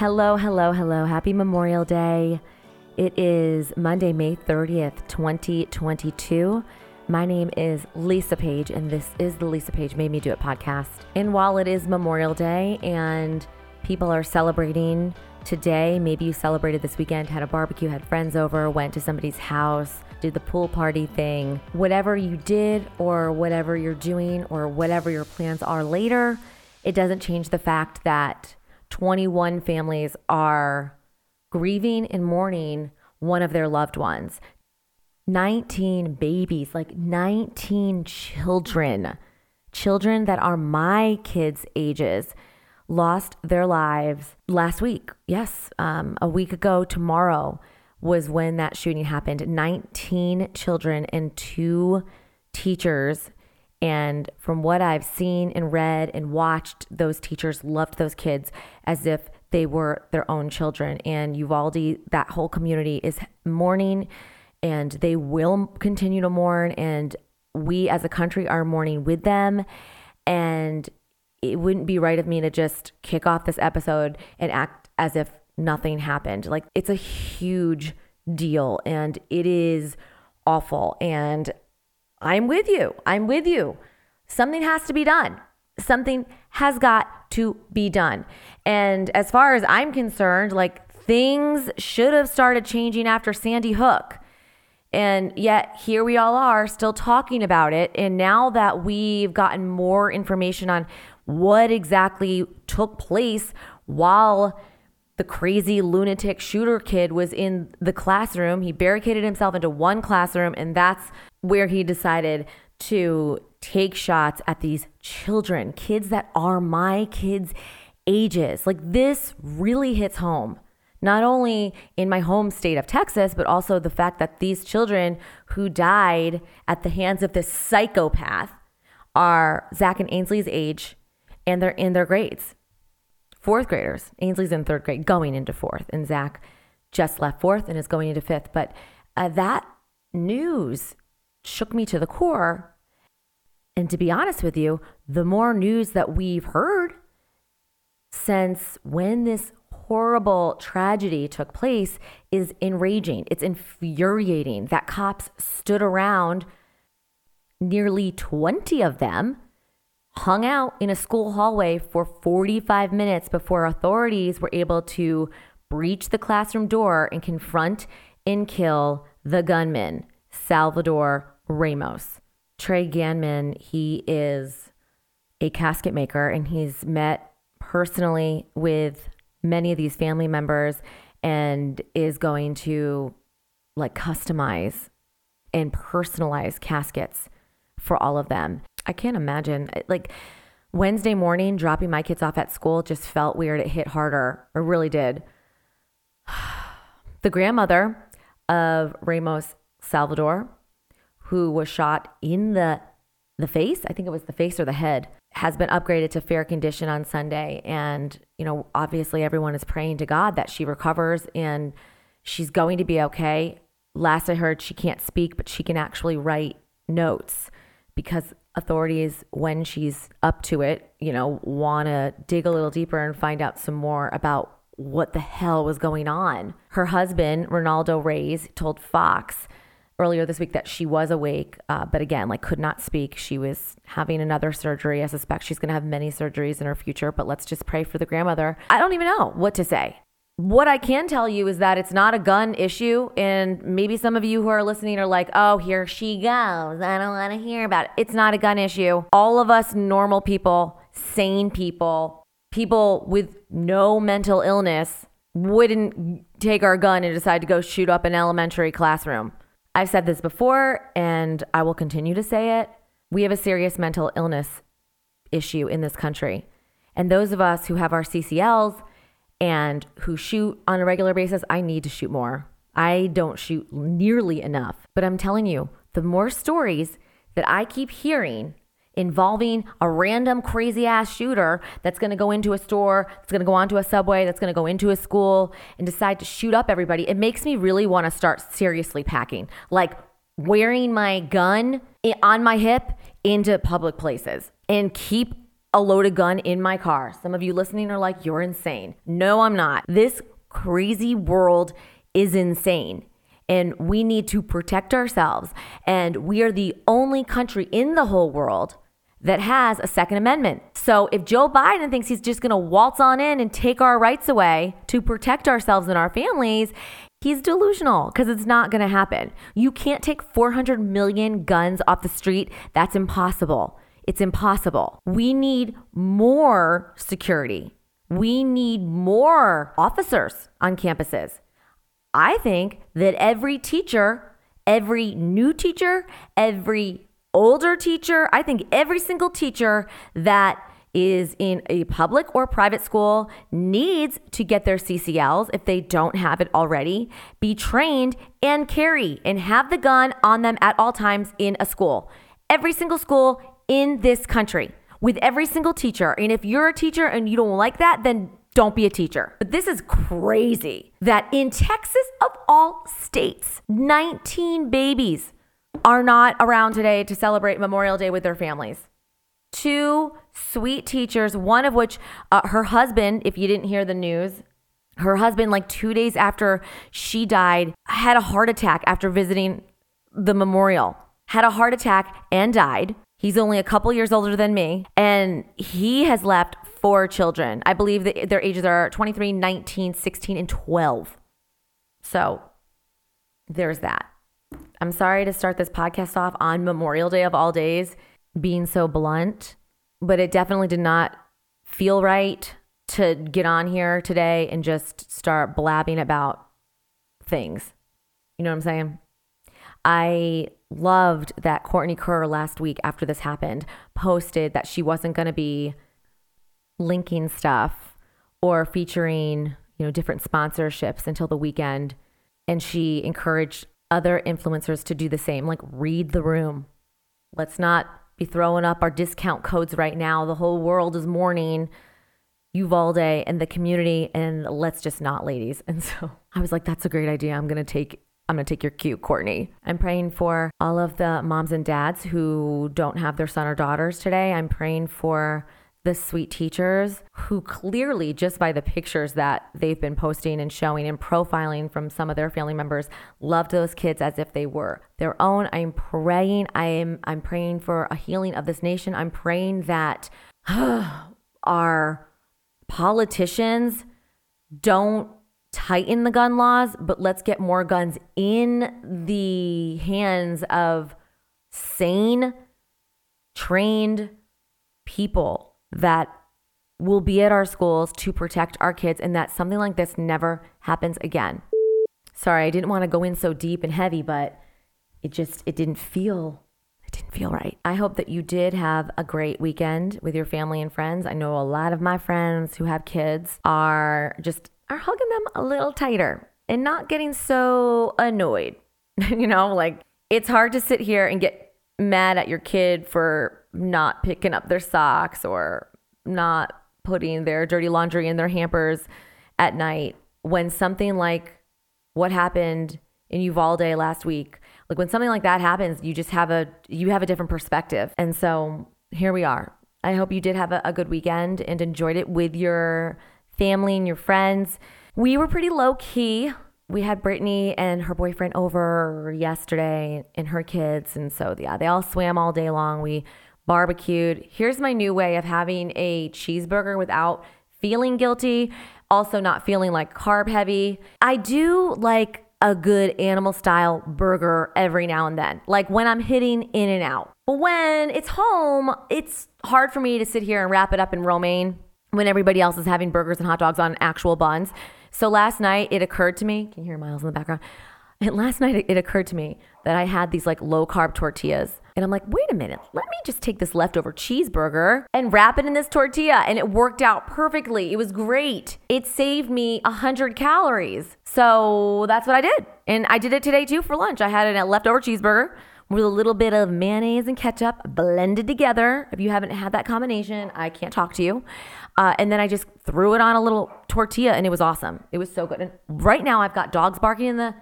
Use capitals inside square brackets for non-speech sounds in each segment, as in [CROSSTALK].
Hello, hello, hello. Happy Memorial Day. It is Monday, May 30th, 2022. My name is Lisa Page, and this is the Lisa Page Made Me Do It podcast. And while it is Memorial Day and people are celebrating today, maybe you celebrated this weekend, had a barbecue, had friends over, went to somebody's house, did the pool party thing, whatever you did, or whatever you're doing, or whatever your plans are later, it doesn't change the fact that 21 families are grieving and mourning one of their loved ones. 19 babies, like 19 children, children that are my kids' ages, lost their lives last week. Yes, um, a week ago tomorrow was when that shooting happened. 19 children and two teachers. And from what I've seen and read and watched, those teachers loved those kids as if they were their own children. And Uvalde, that whole community is mourning and they will continue to mourn. And we as a country are mourning with them. And it wouldn't be right of me to just kick off this episode and act as if nothing happened. Like, it's a huge deal and it is awful. And I'm with you. I'm with you. Something has to be done. Something has got to be done. And as far as I'm concerned, like things should have started changing after Sandy Hook. And yet here we all are still talking about it. And now that we've gotten more information on what exactly took place while the crazy lunatic shooter kid was in the classroom, he barricaded himself into one classroom, and that's where he decided to take shots at these children, kids that are my kids' ages. Like this really hits home not only in my home state of Texas, but also the fact that these children who died at the hands of this psychopath are Zach and Ainsley's age and they're in their grades. Fourth graders. Ainsley's in third grade, going into fourth, and Zach just left fourth and is going into fifth. But uh, that news shook me to the core. And to be honest with you, the more news that we've heard since when this horrible tragedy took place is enraging. It's infuriating that cops stood around, nearly 20 of them, hung out in a school hallway for 45 minutes before authorities were able to breach the classroom door and confront and kill the gunman, Salvador Ramos. Trey Ganem, he is a casket maker and he's met personally with many of these family members and is going to like customize and personalize caskets for all of them. I can't imagine like Wednesday morning dropping my kids off at school just felt weird. It hit harder. It really did. [SIGHS] The grandmother of Ramos Salvador, who was shot in the the face, I think it was the face or the head, has been upgraded to fair condition on Sunday. And, you know, obviously everyone is praying to God that she recovers and she's going to be okay. Last I heard, she can't speak, but she can actually write notes because authorities, when she's up to it, you know, want to dig a little deeper and find out some more about what the hell was going on. Her husband, Ronaldo Reyes, told Fox earlier this week that she was awake, uh, but again, like could not speak. She was having another surgery. I suspect she's going to have many surgeries in her future, but let's just pray for the grandmother. I don't even know what to say. What I can tell you is that it's not a gun issue. And maybe some of you who are listening are like, oh, here she goes. I don't want to hear about it. It's not a gun issue. All of us normal people, sane people, people with no mental illness wouldn't take our gun and decide to go shoot up an elementary classroom. I've said this before and I will continue to say it. We have a serious mental illness issue in this country. And those of us who have our CCLs and who shoot on a regular basis, I need to shoot more. I don't shoot nearly enough. But I'm telling you, the more stories that I keep hearing involving a random crazy ass shooter that's going to go into a store, that's going to go onto a subway, that's going to go into a school and decide to shoot up everybody, it makes me really want to start seriously packing. Like wearing my gun on my hip into public places and keep a loaded gun in my car. Some of you listening are like, you're insane. No, I'm not. This crazy world is insane. And we need to protect ourselves. And we are the only country in the whole world that has a Second Amendment. So if Joe Biden thinks he's just to waltz on in and take our rights away to protect ourselves and our families, he's delusional because it's not to happen. You can't take 400 million guns off the street. That's impossible. It's impossible. We need more security. We need more officers on campuses. I think that every teacher, every new teacher, every older teacher, I think every single teacher that is in a public or private school needs to get their CCLs if they don't have it already, be trained and carry and have the gun on them at all times in a school. Every single school in this country with every single teacher. And if you're a teacher and you don't like that, then don't be a teacher. But this is crazy that in Texas, of all states, 19 babies are not around today to celebrate Memorial Day with their families. Two sweet teachers, one of which uh, her husband, if you didn't hear the news, her husband, like two days after she died, had a heart attack after visiting the memorial, had a heart attack and died. He's only a couple years older than me, and he has left four children. I believe that their ages are 23, 19, 16, and 12. So there's that. I'm sorry to start this podcast off on Memorial Day of all days being so blunt, but it definitely did not feel right to get on here today and just start blabbing about things. You know what I'm saying? I loved that Courtney Kerr last week after this happened posted that she wasn't going to be linking stuff or featuring, you know, different sponsorships until the weekend and she encouraged other influencers to do the same, like read the room. Let's not be throwing up our discount codes right now. The whole world is mourning Uvalde and the community, and let's just not, ladies. And so [LAUGHS] I was like, that's a great idea. I'm going to take I'm going to take your cue, Courtney. I'm praying for all of the moms and dads who don't have their son or daughters today. I'm praying for the sweet teachers who clearly, just by the pictures that they've been posting and showing and profiling from some of their family members, loved those kids as if they were their own. I'm praying. I am. I'm praying for a healing of this nation. I'm praying that [SIGHS] our politicians don't tighten the gun laws, but let's get more guns in the hands of sane, trained people that will be at our schools to protect our kids and that something like this never happens again. Sorry, I didn't want to go in so deep and heavy, but it just it didn't feel it didn't feel right. I hope that you did have a great weekend with your family and friends. I know a lot of my friends who have kids are just are hugging them a little tighter and not getting so annoyed. [LAUGHS] you know, like it's hard to sit here and get mad at your kid for not picking up their socks or not putting their dirty laundry in their hampers at night when something like what happened in Uvalde last week like when something like that happens you just have a you have a different perspective and so here we are i hope you did have a, a good weekend and enjoyed it with your family and your friends we were pretty low key we had Brittany and her boyfriend over yesterday and her kids. And so, yeah, they all swam all day long. We barbecued. Here's my new way of having a cheeseburger without feeling guilty, also not feeling like carb heavy. I do like a good animal style burger every now and then, like when I'm hitting in and out. But when it's home, it's hard for me to sit here and wrap it up in romaine when everybody else is having burgers and hot dogs on actual buns. So last night it occurred to me, can you hear Miles in the background? [LAUGHS] And last night it occurred to me that I had these like low carb tortillas. And I'm like, wait a minute, let me just take this leftover cheeseburger and wrap it in this tortilla. And it worked out perfectly. It was great. It saved me 100 calories. So that's what I did. And I did it today too for lunch. I had a leftover cheeseburger with a little bit of mayonnaise and ketchup blended together. If you haven't had that combination, I can't talk to you. Uh, and then I just threw it on a little tortilla and it was awesome. It was so good. And right now I've got dogs barking in the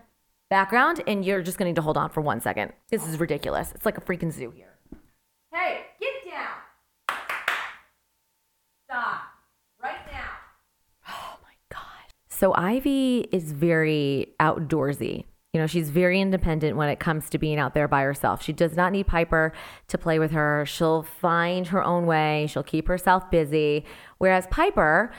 background and you're just going to need to hold on for one second. This is ridiculous. It's like a freaking zoo here. Hey, get down. Stop. Right now. Oh my gosh. So Ivy is very outdoorsy. You know, she's very independent when it comes to being out there by herself. She does not need Piper to play with her. She'll find her own way, she'll keep herself busy. Whereas Piper,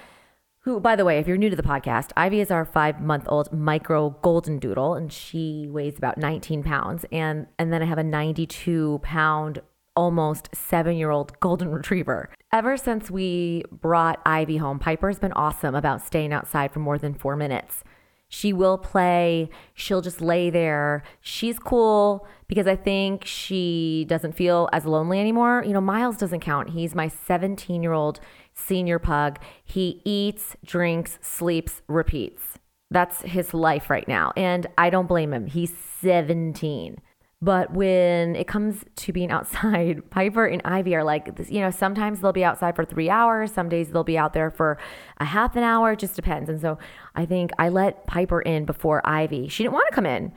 who, by the way, if you're new to the podcast, Ivy is our five month old micro golden doodle, and she weighs about 19 pounds. And, and then I have a 92 pound, almost seven year old golden retriever. Ever since we brought Ivy home, Piper's been awesome about staying outside for more than four minutes. She will play. She'll just lay there. She's cool because I think she doesn't feel as lonely anymore. You know, Miles doesn't count. He's my 17 year old senior pug. He eats, drinks, sleeps, repeats. That's his life right now. And I don't blame him. He's 17. But when it comes to being [LAUGHS] outside, Piper and Ivy are like, you know, sometimes they'll be outside for three hours. Some days they'll be out there for a half an hour. It just depends. And so I think I let Piper in before Ivy. She didn't want to come in.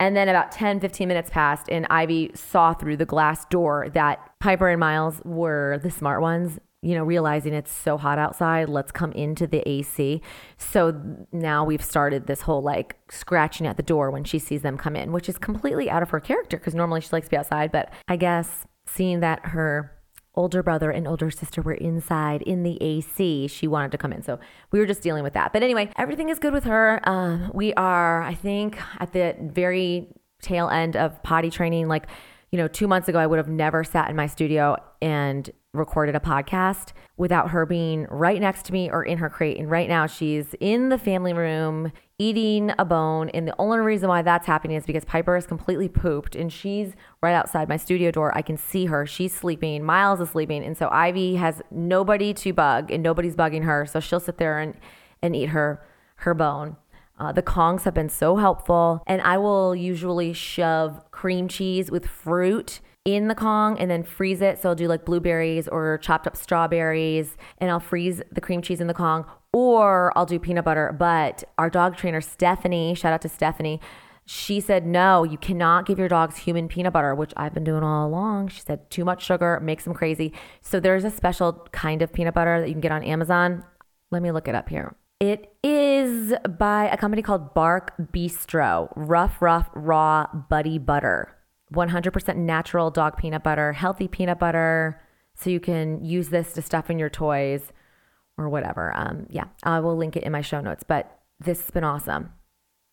And then about 10, 15 minutes passed, and Ivy saw through the glass door that Piper and Miles were the smart ones you know, realizing it's so hot outside, let's come into the AC. So now we've started this whole like scratching at the door when she sees them come in, which is completely out of her character because normally she likes to be outside. But I guess seeing that her older brother and older sister were inside in the AC, she wanted to come in. So we were just dealing with that. But anyway, everything is good with her. Um, we are, I think, at the very tail end of potty training. Like, you know, two months ago, I would have never sat in my studio and recorded a podcast without her being right next to me or in her crate. And right now she's in the family room eating a bone. And the only reason why that's happening is because Piper is completely pooped and she's right outside my studio door. I can see her. She's sleeping. Miles is sleeping. And so Ivy has nobody to bug and nobody's bugging her. So she'll sit there and, and eat her her bone. Uh, the Kongs have been so helpful, and I will usually shove cream cheese with fruit in the Kong and then freeze it. So I'll do like blueberries or chopped up strawberries and I'll freeze the cream cheese in the Kong or I'll do peanut butter. But our dog trainer, Stephanie, shout out to Stephanie, she said, no, you cannot give your dogs human peanut butter, which I've been doing all along. She said, too much sugar makes them crazy. So there's a special kind of peanut butter that you can get on Amazon. Let me look it up here. It is by a company called Bark Bistro, Rough, Rough, Raw Buddy Butter. 100% natural dog peanut butter, healthy peanut butter. So you can use this to stuff in your toys or whatever. Um, yeah, I will link it in my show notes, but this has been awesome.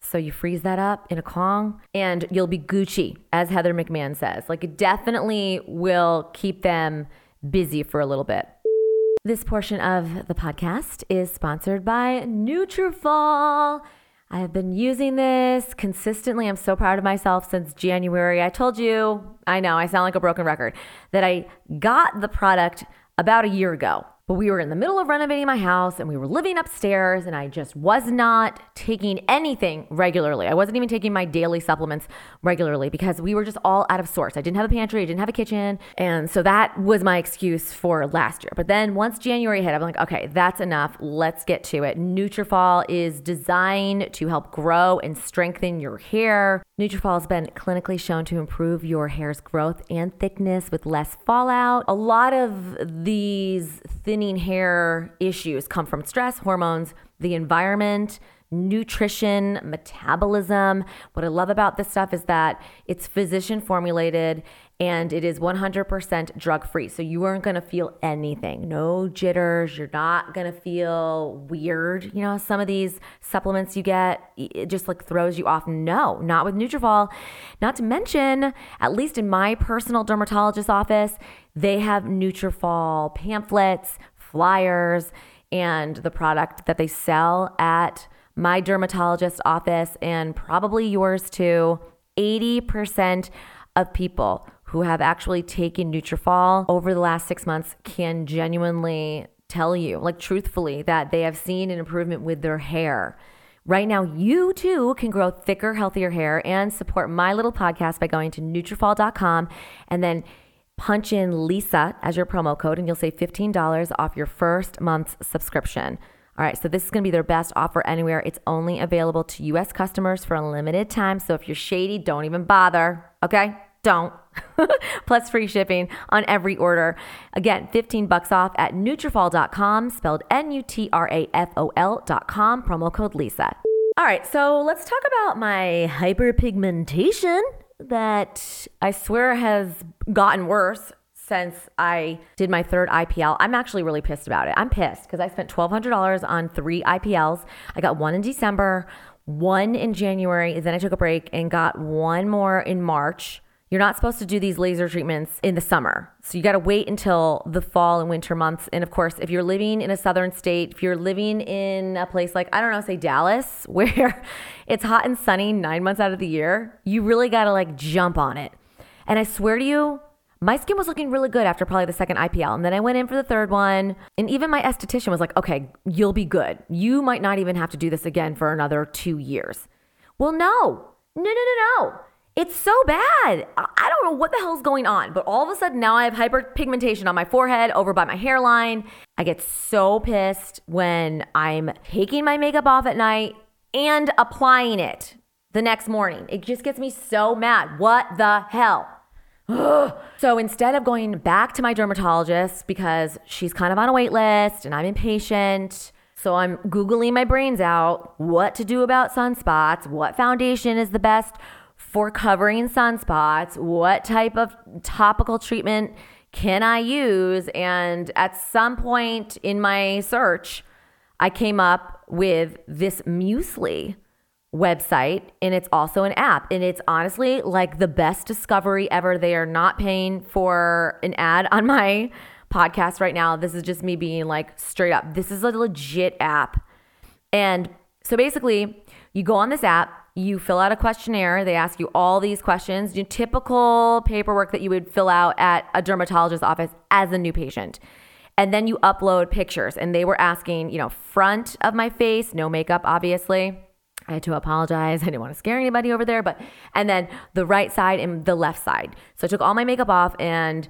So you freeze that up in a Kong and you'll be Gucci, as Heather McMahon says. Like it definitely will keep them busy for a little bit. This portion of the podcast is sponsored by Nutrafol. I have been using this consistently. I'm so proud of myself since January. I told you, I know I sound like a broken record, that I got the product about a year ago. But we were in the middle of renovating my house and we were living upstairs, and I just was not taking anything regularly. I wasn't even taking my daily supplements regularly because we were just all out of sorts. I didn't have a pantry, I didn't have a kitchen. And so that was my excuse for last year. But then once January hit, I'm like, okay, that's enough. Let's get to it. Nutrafol is designed to help grow and strengthen your hair. Nutrafol has been clinically shown to improve your hair's growth and thickness with less fallout. A lot of these thinning hair issues come from stress, hormones, the environment, nutrition, metabolism. What I love about this stuff is that it's physician formulated and it is 100% drug free. So you aren't going to feel anything. No jitters. You're not going to feel weird. You know, some of these supplements you get, it just like throws you off. No, not with Nutrafol. Not to mention, at least in my personal dermatologist office, they have Nutrafol pamphlets, flyers, and the product that they sell at my dermatologist office and probably yours too. 80% of people who have actually taken Nutrafol over the last six months can genuinely tell you, like truthfully, that they have seen an improvement with their hair. Right now, you too can grow thicker, healthier hair and support my little podcast by going to Nutrafol.com and then punch in Lisa as your promo code, and you'll save $15 off your first month's subscription. All right, so this is going to be their best offer anywhere. It's only available to US customers for a limited time. So if you're shady, don't even bother. Okay? don't. [LAUGHS] Plus free shipping on every order. Again, 15 bucks off at Nutrafol.com, spelled N-U-T-R-A-F-O-L.com, promo code Lisa. All right, so let's talk about my hyperpigmentation that I swear has gotten worse since I did my third IPL. I'm actually really pissed about it. I'm pissed because I spent $1,200 on three IPLs. I got one in December, one in January, then I took a break and got one more in March. You're not supposed to do these laser treatments in the summer. So you got to wait until the fall and winter months. And of course, if you're living in a southern state, if you're living in a place like, I don't know, say Dallas, [LAUGHS] where it's hot and sunny nine months out of the year, you really got to like jump on it. And I swear to you, my skin was looking really good after probably the second IPL. And then I went in for the third one. And even my esthetician was like, okay, you'll be good. You might not even have to do this again for another two years. Well, no, no, no, no, no. It's so bad. I don't know what the hell's going on, but all of a sudden now I have hyperpigmentation on my forehead, over by my hairline. I get so pissed when I'm taking my makeup off at night and applying it the next morning. It just gets me so mad. What the hell? [GASPS] so instead of going back to my dermatologist because she's kind of on a wait list and I'm impatient, so I'm Googling my brains out what to do about sunspots, what foundation is the best for covering sunspots, what type of topical treatment can I use? And at some point in my search, I came up with this Musely website and it's also an app and it's honestly like the best discovery ever they are not paying for an ad on [LAUGHS] my podcast right now this is just me being like straight up this is a legit app and so basically you go on this app you fill out a questionnaire. They ask you all these questions, you typical paperwork that you would fill out at a dermatologist's office as a new patient. And then you upload pictures. And they were asking, you know, front of my face, no makeup, obviously. I had to apologize. [LAUGHS] I didn't want to scare anybody over there, but and then the right side and the left side. So I took all my makeup off and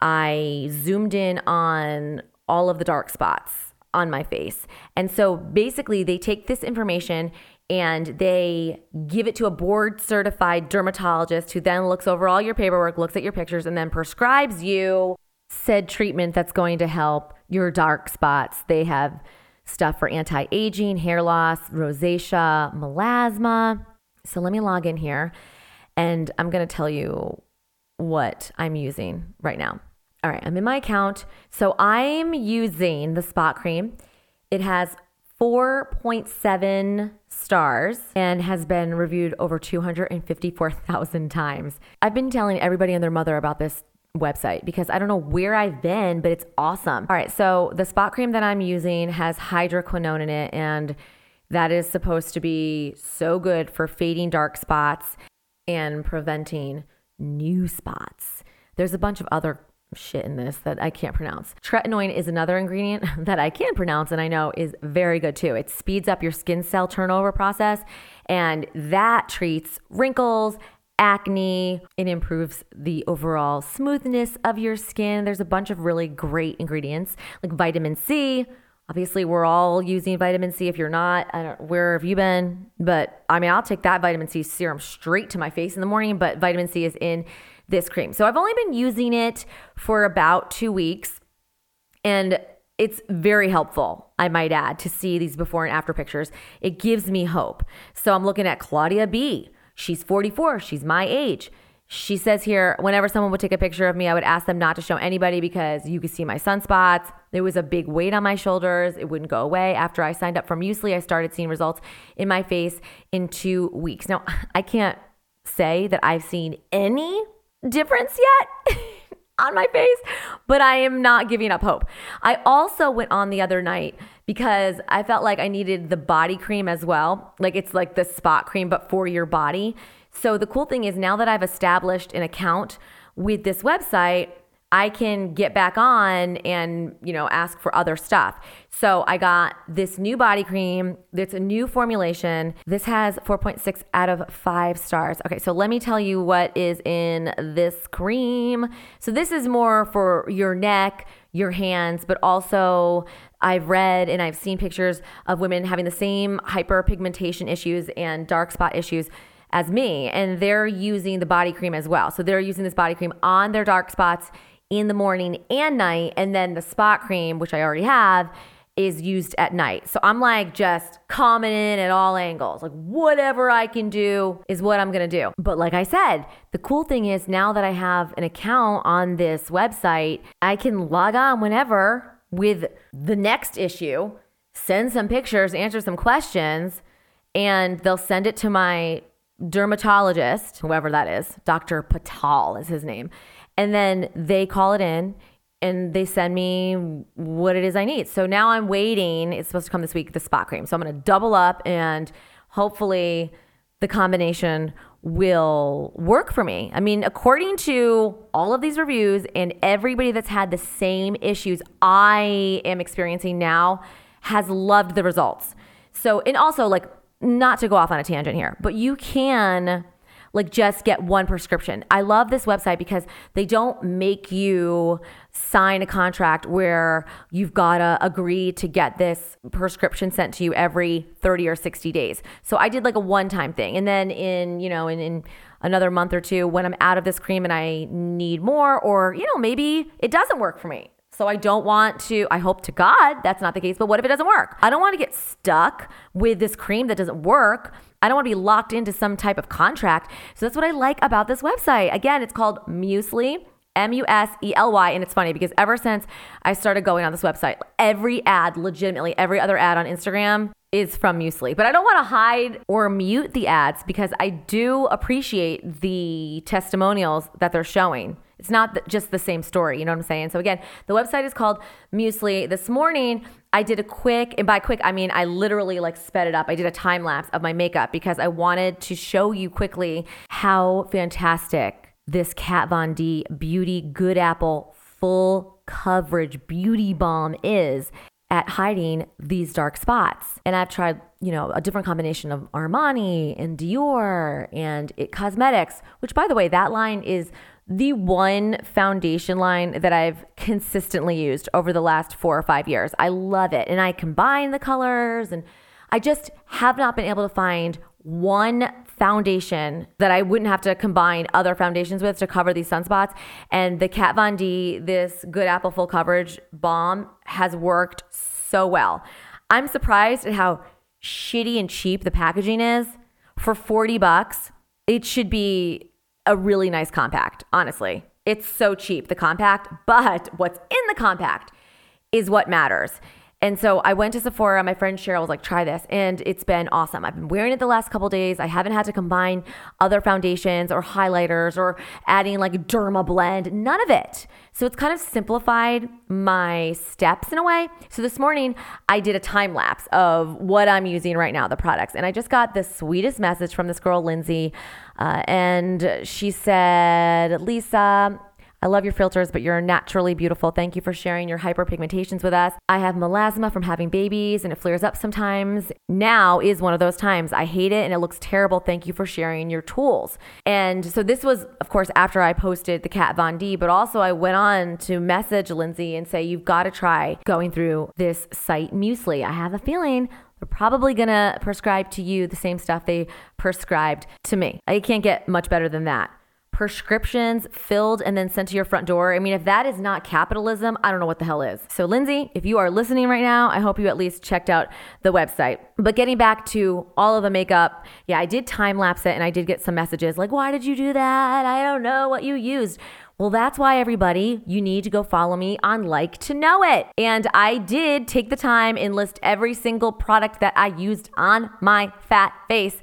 I zoomed in on all of the dark spots on my face. And so basically they take this information and they give it to a board certified dermatologist who then looks over all your paperwork, looks at your pictures, and then prescribes you said treatment that's going to help your dark spots. They have stuff for anti aging, hair loss, rosacea, melasma. So let me log in here and I'm going to tell you what I'm using right now. All right, I'm in my account. So I'm using the spot cream. It has 4.7 stars and has been reviewed over 254,000 times. I've been telling everybody and their mother about this website because I don't know where I've been, but it's awesome. All right, so the spot cream that I'm using has hydroquinone in it, and that is supposed to be so good for fading dark spots and preventing new spots. There's a bunch of other shit in this that I can't pronounce. Tretinoin is another ingredient [LAUGHS] that I can pronounce and I know is very good too. It speeds up your skin cell turnover process and that treats wrinkles, acne. It improves the overall smoothness of your skin. There's a bunch of really great ingredients like vitamin C. Obviously, we're all using vitamin C. If you're not, I don't where have you been? But I mean, I'll take that vitamin C serum straight to my face in the morning, but vitamin C is in this cream. So I've only been using it for about two weeks and it's very helpful, I might add, to see these before and after pictures. It gives me hope. So I'm looking at Claudia B. She's 44, she's my age. She says here, whenever someone would take a picture of me, I would ask them not to show anybody because you could see my sunspots. There was a big weight on my shoulders. It wouldn't go away. After I signed up for Musely, I started seeing results in my face in two weeks. Now, [LAUGHS] I can't say that I've seen any difference yet [LAUGHS] on my face, but I am not giving up hope. I also went on the other night because I felt like I needed the body cream as well. Like it's like the spot cream, but for your body. So the cool thing is now that I've established an account with this website, I can get back on and, you know, ask for other stuff. So I got this new body cream. It's a new formulation. This has 4.6 out of 5 stars. Okay, so let me tell you what is in this cream. So this is more for your neck, your hands, but also I've read and I've seen pictures of women having the same hyperpigmentation issues and dark spot issues as me, and they're using the body cream as well. So they're using this body cream on their dark spots in the morning and night, and then the spot cream, which I already have, is used at night. So I'm like just coming in at all angles. Like whatever I can do is what I'm going to do. But like I said, the cool thing is now that I have an account on this website, I can log on whenever with the next issue, send some pictures, answer some questions, and they'll send it to my dermatologist, whoever that is. Dr. Patal is his name. And then they call it in and they send me what it is I need. So now I'm waiting. It's supposed to come this week, the spot cream. So I'm going to double up and hopefully the combination will work for me. I mean, according to all of these reviews and everybody that's had the same issues I am experiencing now has loved the results. So, and also like not to go off on a tangent here, but you can like just get one prescription. I love this website because they don't make you sign a contract where you've got to agree to get this prescription sent to you every 30 or 60 days. So I did like a one time thing. And then in, you know, in, in another month or two, when I'm out of this cream and I need more, or, you know, maybe it doesn't work for me. So I don't want to, I hope to God that's not the case, but what if it doesn't work? I don't want to get stuck with this cream that doesn't work. I don't want to be locked into some type of contract. So that's what I like about this website. Again, it's called Musely. M U S E L Y. And it's funny because ever since I started going on this website, every ad, legitimately, every other ad on Instagram is from Musely. But I don't want to hide or mute the ads because I do appreciate the testimonials that they're showing. It's not just the same story, you know what I'm saying? So again, the website is called Musely. This morning, I did a quick, and by quick, I mean I literally like sped it up. I did a time lapse of my makeup because I wanted to show you quickly how fantastic this Kat Von D Beauty Good Apple full coverage beauty balm is at hiding these dark spots. And I've tried, you know, a different combination of Armani and Dior and It Cosmetics, which by the way, that line is the one foundation line that I've consistently used over the last four or five years. I love it. And I combine the colors and I just have not been able to find one foundation that I wouldn't have to combine other foundations with to cover these sunspots. And the Kat Von D, this Good Apple Full Coverage Balm, has worked so well. I'm surprised at how shitty and cheap the packaging is. For 40 bucks, it should be a really nice compact, honestly. It's so cheap, the compact, but what's in the compact is what matters. And so I went to Sephora. My friend Cheryl was like, try this. And it's been awesome. I've been wearing it the last couple days. I haven't had to combine other foundations or highlighters or adding like Derma Blend, none of it. So it's kind of simplified my steps in a way. So this morning I did a time lapse of what I'm using right now, the products. And I just got the sweetest message from this girl, Lindsay. Uh, and she said, Lisa, I love your filters, but you're naturally beautiful. Thank you for sharing your hyperpigmentations with us. I have melasma from having babies and it flares up sometimes. Now is one of those times. I hate it and it looks terrible. Thank you for sharing your tools. And so this was, of course, after I posted the Kat Von D, but also I went on to message Lindsay and say, you've got to try going through this site Musely. I have a feeling they're probably gonna prescribe to you the same stuff they prescribed to me. I can't get much better than that prescriptions filled and then sent to your front door. I mean, if that is not capitalism, I don't know what the hell is. So, Lindsay, if you are listening right now, I hope you at least checked out the website. But getting back to all of the makeup, yeah, I did time lapse it and I did get some messages like, why did you do that? I don't know what you used. Well, that's why everybody, you need to go follow me on Like to Know It. And I did take the time and list every single product that I used on my fat face.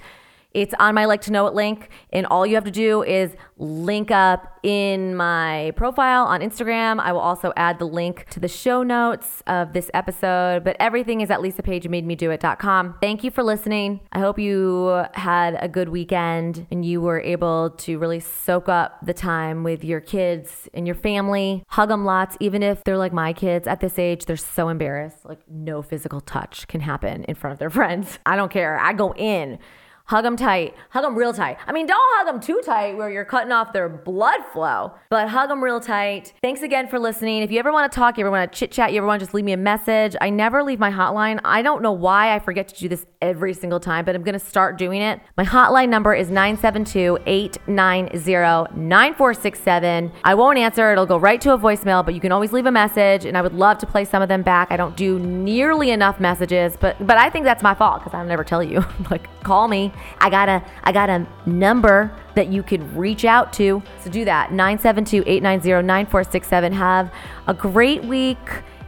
It's on my like to know it link. And all you have to do is link up in my profile on Instagram. I will also add the link to the show notes of this episode. But everything is at lisapagemademedoit.com. Thank you for listening. I hope you had a good weekend and you were able to really soak up the time with your kids and your family. Hug them lots, even if they're like my kids at this age, they're so embarrassed. Like, no physical touch can happen in front of their [LAUGHS] friends. I don't care. I go in Hug them tight. Hug them real tight. I mean, don't hug them too tight where you're cutting off their blood flow, but hug them real tight. Thanks again for listening. If you ever want to talk, you ever want to chit chat, you ever want to just leave me a message, I never leave my hotline. I don't know why I forget to do this every single time, but I'm going to start doing it. My hotline number is 972 890 9467. I won't answer, it'll go right to a voicemail, but you can always leave a message, and I would love to play some of them back. I don't do nearly enough messages, but but I think that's my fault because I'll never tell you. [LAUGHS] like, call me. I got a I got a number that you could reach out to. So do that. 972-890-9467. Have a great week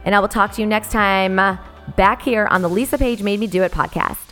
and I will talk to you next time back here on the Lisa Page Made Me Do It podcast.